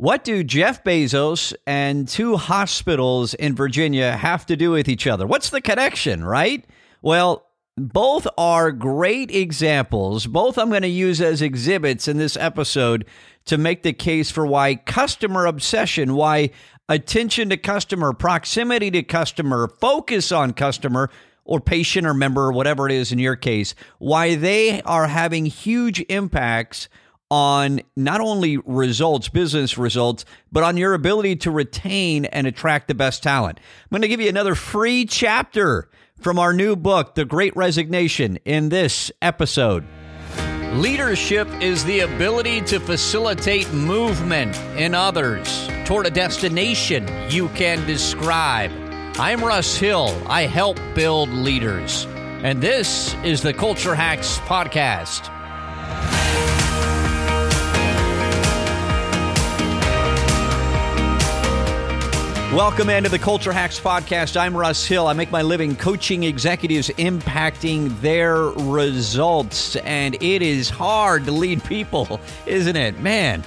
What do Jeff Bezos and two hospitals in Virginia have to do with each other? What's the connection, right? Well, both are great examples. Both I'm going to use as exhibits in this episode to make the case for why customer obsession, why attention to customer, proximity to customer, focus on customer, or patient or member, or whatever it is in your case, why they are having huge impacts on not only results, business results, but on your ability to retain and attract the best talent. I'm going to give you another free chapter from our new book, The Great Resignation, in this episode. Leadership is the ability to facilitate movement in others toward a destination you can describe. I'm Russ Hill. I help build leaders. And this is the Culture Hacks Podcast. Welcome into the Culture Hacks Podcast. I'm Russ Hill. I make my living coaching executives impacting their results. And it is hard to lead people, isn't it? Man.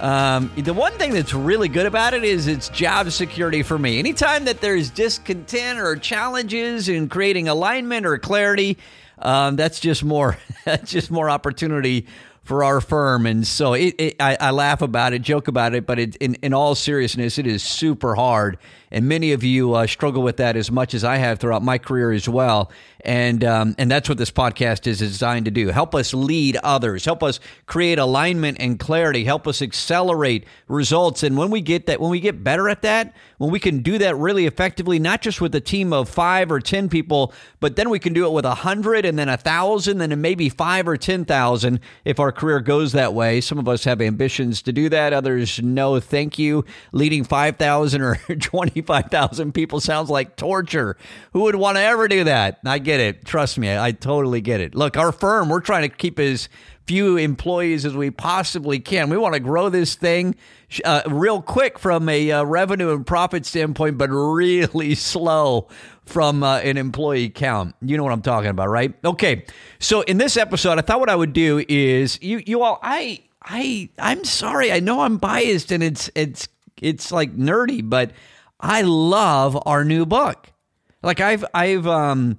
Um, the one thing that's really good about it is it's job security for me. Anytime that there's discontent or challenges in creating alignment or clarity, um, that's just more that's just more opportunity for our firm. And so it, it, I, I, laugh about it, joke about it, but it, in, in all seriousness, it is super hard. And many of you uh, struggle with that as much as I have throughout my career as well. And um, and that's what this podcast is designed to do. Help us lead others. Help us create alignment and clarity. Help us accelerate results. And when we get that when we get better at that when we can do that really effectively not just with a team of five or ten people but then we can do it with a hundred and then a thousand and then maybe five or ten thousand if our career goes that way. Some of us have ambitions to do that. Others no thank you. Leading 5000 or 25000 people sounds like torture who would want to ever do that i get it. Trust me, I totally get it. Look, our firm, we're trying to keep as few employees as we possibly can. We want to grow this thing uh, real quick from a uh, revenue and profit standpoint, but really slow from uh, an employee count. You know what I'm talking about, right? Okay. So in this episode, I thought what I would do is you you all I I I'm sorry. I know I'm biased and it's it's it's like nerdy, but I love our new book. Like I've I've um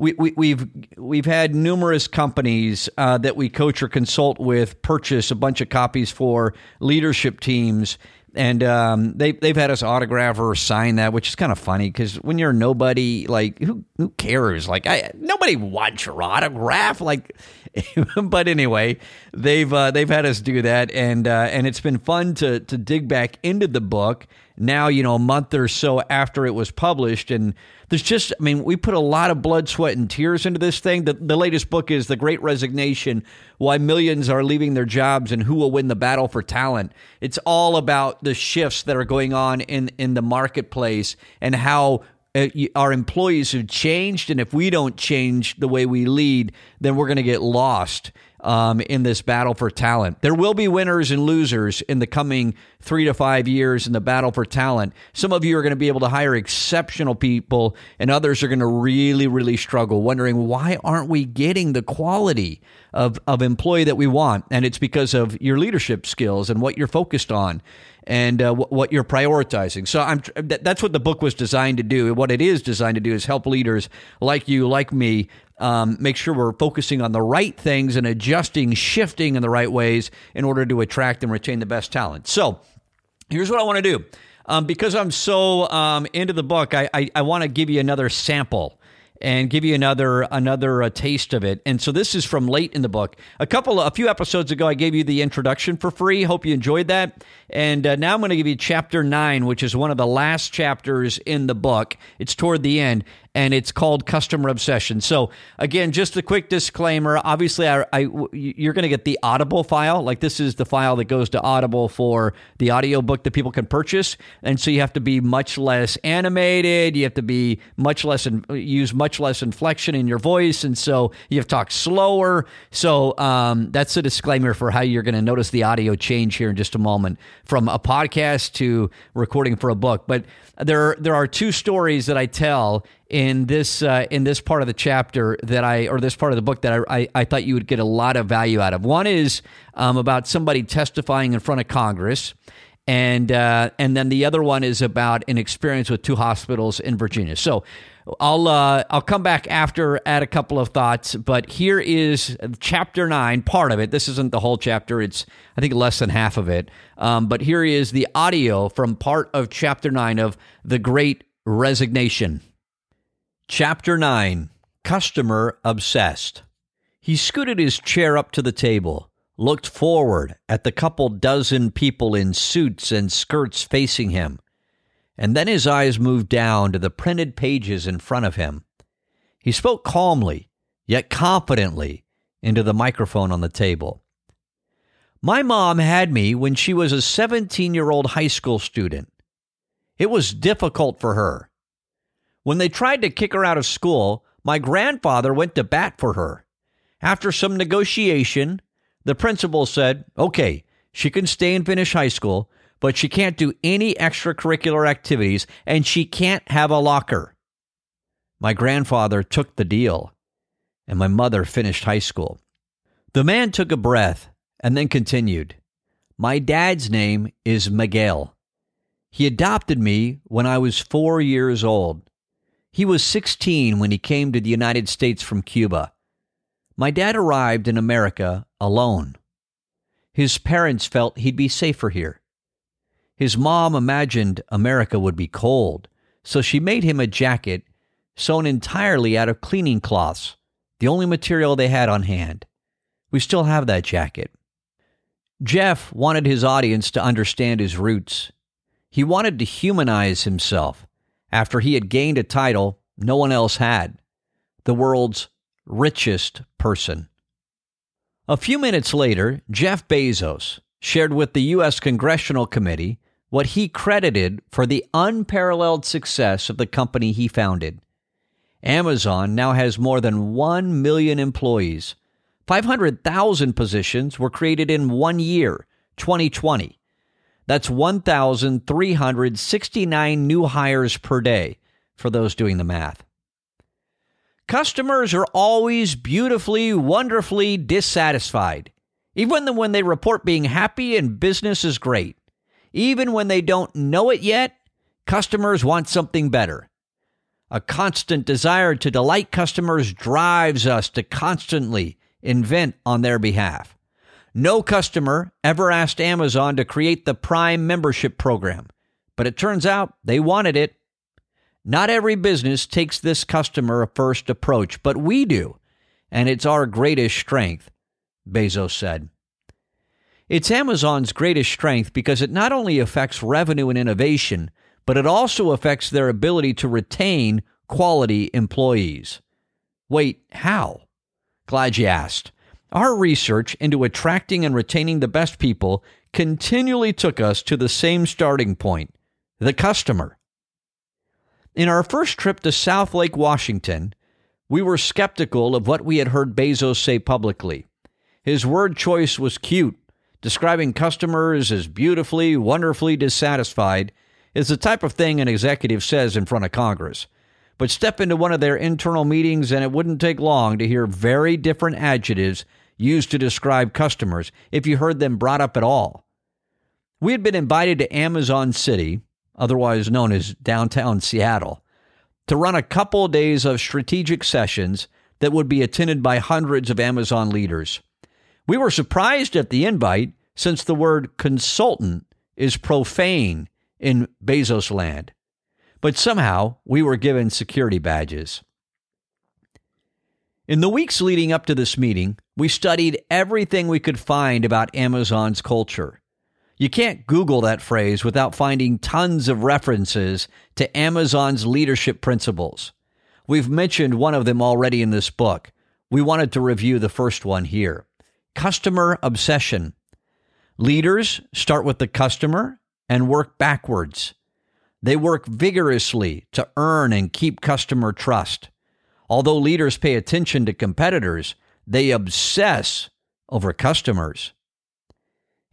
we, we, we've we've had numerous companies uh, that we coach or consult with purchase a bunch of copies for leadership teams, and um, they they've had us autograph or sign that, which is kind of funny because when you're nobody, like who who cares? Like I nobody wants your autograph, like. but anyway, they've uh, they've had us do that, and uh, and it's been fun to to dig back into the book now, you know, a month or so after it was published. And there's just, I mean, we put a lot of blood, sweat, and tears into this thing. The, the latest book is The Great Resignation Why Millions Are Leaving Their Jobs and Who Will Win the Battle for Talent. It's all about the shifts that are going on in, in the marketplace and how our employees have changed. And if we don't change the way we lead, then we're going to get lost um, in this battle for talent. There will be winners and losers in the coming three to five years in the battle for talent. Some of you are going to be able to hire exceptional people, and others are going to really, really struggle, wondering why aren't we getting the quality of, of employee that we want? And it's because of your leadership skills and what you're focused on and uh, what you're prioritizing. So I'm that's what the book was designed to do. What it is designed to do is help leaders like you, like me, um, make sure we're focusing on the right things and adjusting, shifting in the right ways in order to attract and retain the best talent. So, here's what I want to do. Um, because I'm so um, into the book, I, I, I want to give you another sample and give you another another uh, taste of it. And so this is from late in the book. A couple, a few episodes ago, I gave you the introduction for free. Hope you enjoyed that. And uh, now I'm going to give you chapter nine, which is one of the last chapters in the book. It's toward the end, and it's called Customer Obsession. So again, just a quick disclaimer. Obviously, I, I you're going to get the Audible file. Like this is the file that goes to Audible for the audiobook that people can purchase, and so you have to be much less animated. You have to be much less and use much less inflection in your voice, and so you have to talk slower. So um, that's a disclaimer for how you're going to notice the audio change here in just a moment from a podcast to recording for a book. But there there are two stories that I tell in this uh, in this part of the chapter that I or this part of the book that I, I, I thought you would get a lot of value out of. One is um, about somebody testifying in front of Congress. and uh, and then the other one is about an experience with two hospitals in Virginia. So I'll uh, I'll come back after add a couple of thoughts, but here is chapter nine, part of it. This isn't the whole chapter; it's I think less than half of it. Um, but here is the audio from part of chapter nine of the Great Resignation. Chapter nine: Customer obsessed. He scooted his chair up to the table looked forward at the couple dozen people in suits and skirts facing him, and then his eyes moved down to the printed pages in front of him. He spoke calmly, yet confidently, into the microphone on the table. My mom had me when she was a 17 year old high school student. It was difficult for her. When they tried to kick her out of school, my grandfather went to bat for her. After some negotiation, the principal said, okay, she can stay and finish high school, but she can't do any extracurricular activities and she can't have a locker. My grandfather took the deal, and my mother finished high school. The man took a breath and then continued, My dad's name is Miguel. He adopted me when I was four years old. He was 16 when he came to the United States from Cuba. My dad arrived in America alone. His parents felt he'd be safer here. His mom imagined America would be cold, so she made him a jacket sewn entirely out of cleaning cloths, the only material they had on hand. We still have that jacket. Jeff wanted his audience to understand his roots. He wanted to humanize himself after he had gained a title no one else had the world's richest person. A few minutes later, Jeff Bezos shared with the U.S. Congressional Committee what he credited for the unparalleled success of the company he founded. Amazon now has more than 1 million employees. 500,000 positions were created in one year, 2020. That's 1,369 new hires per day for those doing the math. Customers are always beautifully, wonderfully dissatisfied, even when they report being happy and business is great. Even when they don't know it yet, customers want something better. A constant desire to delight customers drives us to constantly invent on their behalf. No customer ever asked Amazon to create the Prime membership program, but it turns out they wanted it not every business takes this customer first approach, but we do, and it's our greatest strength, Bezos said. It's Amazon's greatest strength because it not only affects revenue and innovation, but it also affects their ability to retain quality employees. Wait, how? Glad you asked. Our research into attracting and retaining the best people continually took us to the same starting point the customer. In our first trip to South Lake, Washington, we were skeptical of what we had heard Bezos say publicly. His word choice was cute, describing customers as beautifully, wonderfully dissatisfied is the type of thing an executive says in front of Congress. But step into one of their internal meetings, and it wouldn't take long to hear very different adjectives used to describe customers if you heard them brought up at all. We had been invited to Amazon City, otherwise known as downtown Seattle, to run a couple of days of strategic sessions that would be attended by hundreds of Amazon leaders. We were surprised at the invite since the word consultant is profane in Bezos land. But somehow we were given security badges. In the weeks leading up to this meeting, we studied everything we could find about Amazon's culture. You can't Google that phrase without finding tons of references to Amazon's leadership principles. We've mentioned one of them already in this book. We wanted to review the first one here customer obsession. Leaders start with the customer and work backwards. They work vigorously to earn and keep customer trust. Although leaders pay attention to competitors, they obsess over customers.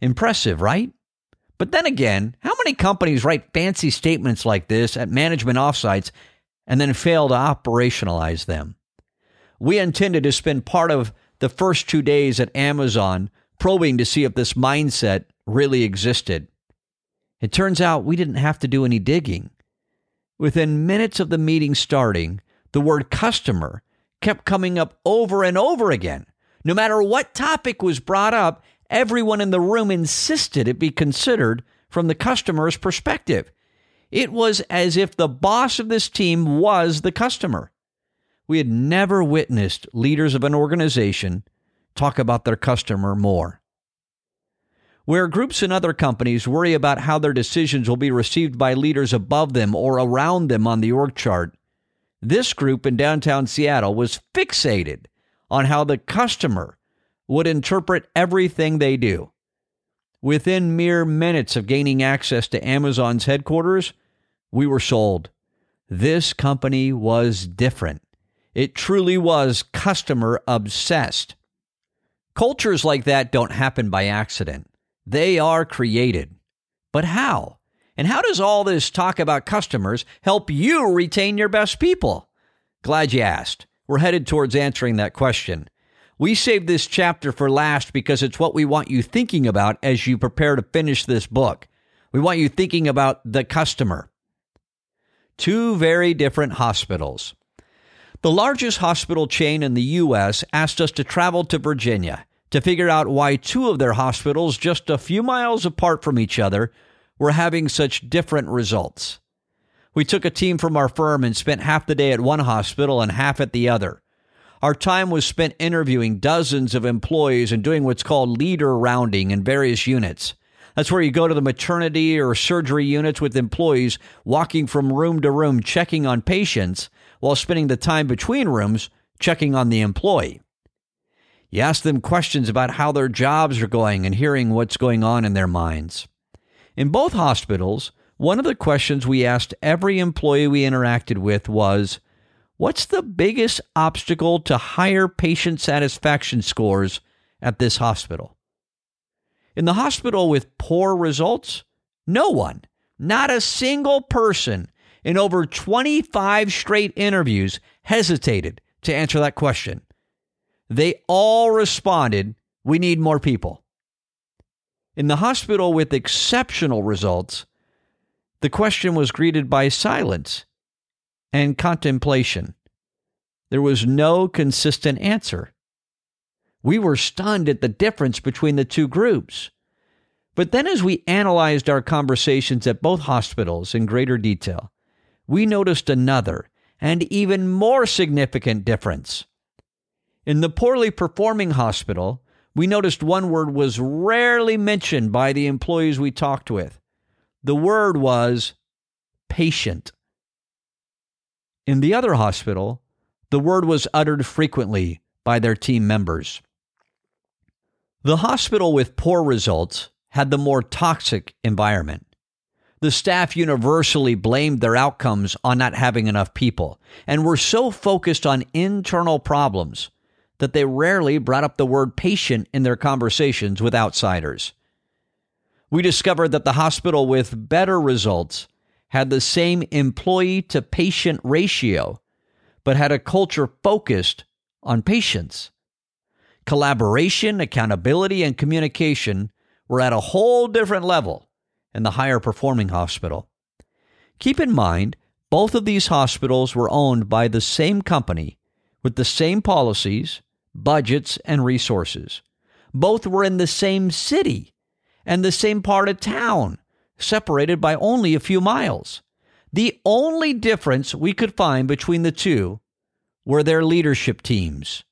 Impressive, right? But then again, how many companies write fancy statements like this at management offsites and then fail to operationalize them? We intended to spend part of the first two days at Amazon probing to see if this mindset really existed. It turns out we didn't have to do any digging. Within minutes of the meeting starting, the word customer kept coming up over and over again. No matter what topic was brought up, everyone in the room insisted it be considered from the customer's perspective. It was as if the boss of this team was the customer. We had never witnessed leaders of an organization talk about their customer more. Where groups and other companies worry about how their decisions will be received by leaders above them or around them on the org chart, this group in downtown Seattle was fixated on how the customer would interpret everything they do. Within mere minutes of gaining access to Amazon's headquarters, we were sold. This company was different. It truly was customer obsessed. Cultures like that don't happen by accident. They are created. But how? And how does all this talk about customers help you retain your best people? Glad you asked. We're headed towards answering that question. We saved this chapter for last because it's what we want you thinking about as you prepare to finish this book. We want you thinking about the customer. Two very different hospitals. The largest hospital chain in the U.S. asked us to travel to Virginia to figure out why two of their hospitals, just a few miles apart from each other, were having such different results. We took a team from our firm and spent half the day at one hospital and half at the other. Our time was spent interviewing dozens of employees and doing what's called leader rounding in various units. That's where you go to the maternity or surgery units with employees walking from room to room checking on patients while spending the time between rooms checking on the employee. You ask them questions about how their jobs are going and hearing what's going on in their minds. In both hospitals, one of the questions we asked every employee we interacted with was What's the biggest obstacle to higher patient satisfaction scores at this hospital? In the hospital with poor results, no one, not a single person in over 25 straight interviews hesitated to answer that question. They all responded, We need more people. In the hospital with exceptional results, the question was greeted by silence and contemplation. There was no consistent answer. We were stunned at the difference between the two groups. But then, as we analyzed our conversations at both hospitals in greater detail, we noticed another and even more significant difference. In the poorly performing hospital, we noticed one word was rarely mentioned by the employees we talked with. The word was patient. In the other hospital, the word was uttered frequently by their team members. The hospital with poor results had the more toxic environment. The staff universally blamed their outcomes on not having enough people and were so focused on internal problems that they rarely brought up the word patient in their conversations with outsiders. We discovered that the hospital with better results had the same employee to patient ratio, but had a culture focused on patients. Collaboration, accountability, and communication were at a whole different level in the higher performing hospital. Keep in mind, both of these hospitals were owned by the same company with the same policies, budgets, and resources. Both were in the same city and the same part of town, separated by only a few miles. The only difference we could find between the two were their leadership teams.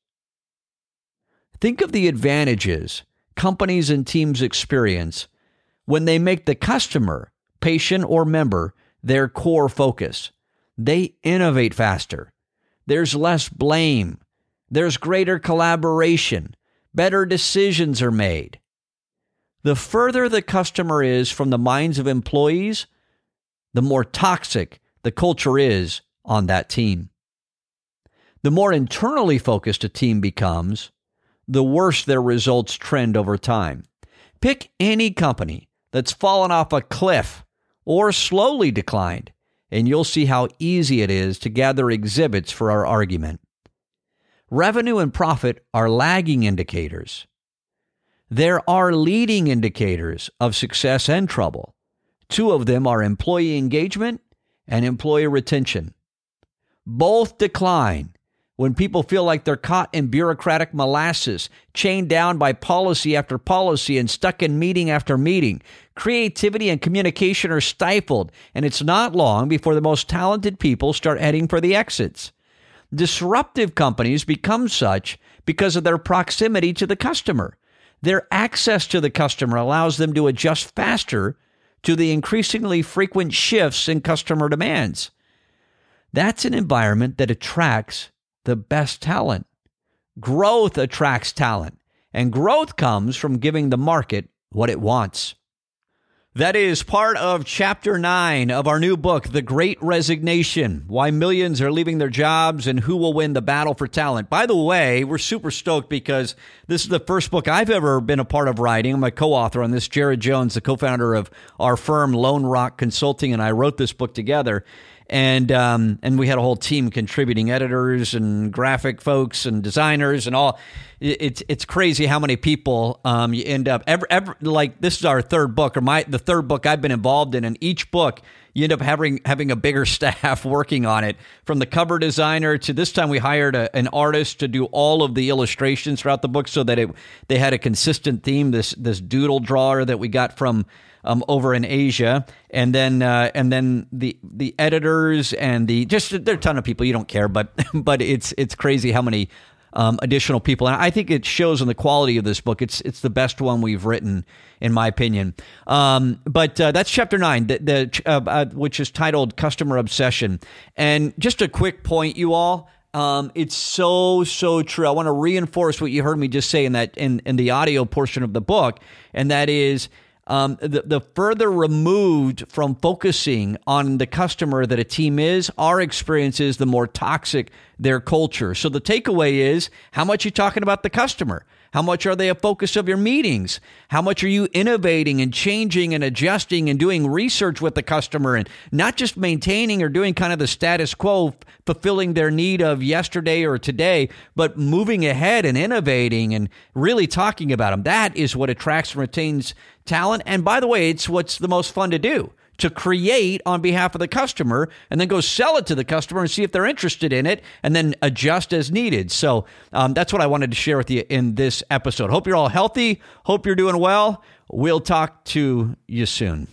Think of the advantages companies and teams experience when they make the customer, patient, or member their core focus. They innovate faster. There's less blame, there's greater collaboration. Better decisions are made. The further the customer is from the minds of employees, the more toxic the culture is on that team. The more internally focused a team becomes, the worse their results trend over time. Pick any company that's fallen off a cliff or slowly declined, and you'll see how easy it is to gather exhibits for our argument. Revenue and profit are lagging indicators. There are leading indicators of success and trouble. Two of them are employee engagement and employee retention. Both decline when people feel like they're caught in bureaucratic molasses, chained down by policy after policy, and stuck in meeting after meeting. Creativity and communication are stifled, and it's not long before the most talented people start heading for the exits. Disruptive companies become such because of their proximity to the customer. Their access to the customer allows them to adjust faster to the increasingly frequent shifts in customer demands. That's an environment that attracts the best talent. Growth attracts talent, and growth comes from giving the market what it wants. That is part of chapter nine of our new book, The Great Resignation Why Millions Are Leaving Their Jobs and Who Will Win the Battle for Talent. By the way, we're super stoked because this is the first book I've ever been a part of writing. I'm a co author on this. Jared Jones, the co founder of our firm, Lone Rock Consulting, and I wrote this book together and um, and we had a whole team contributing editors and graphic folks and designers and all. It's it's crazy how many people um, you end up ever ever like this is our third book or my the third book I've been involved in, and each book you end up having having a bigger staff working on it from the cover designer to this time we hired a, an artist to do all of the illustrations throughout the book so that it they had a consistent theme this this doodle drawer that we got from um, over in Asia, and then uh, and then the the editors and the just there are a ton of people you don't care, but but it's it's crazy how many um, additional people, and I think it shows in the quality of this book. It's it's the best one we've written, in my opinion. Um, but uh, that's chapter nine, the, the uh, uh, which is titled "Customer Obsession." And just a quick point, you all. Um, it's so so true. I want to reinforce what you heard me just say in that in in the audio portion of the book, and that is um, the, the further removed from focusing on the customer that a team is, our experience is the more toxic their culture. So the takeaway is how much you talking about the customer? How much are they a focus of your meetings? How much are you innovating and changing and adjusting and doing research with the customer and not just maintaining or doing kind of the status quo, fulfilling their need of yesterday or today, but moving ahead and innovating and really talking about them? That is what attracts and retains talent. And by the way, it's what's the most fun to do to create on behalf of the customer and then go sell it to the customer and see if they're interested in it and then adjust as needed. So um, that's what I wanted to share with you in this episode. Hope you're all healthy. Hope you're doing well. We'll talk to you soon.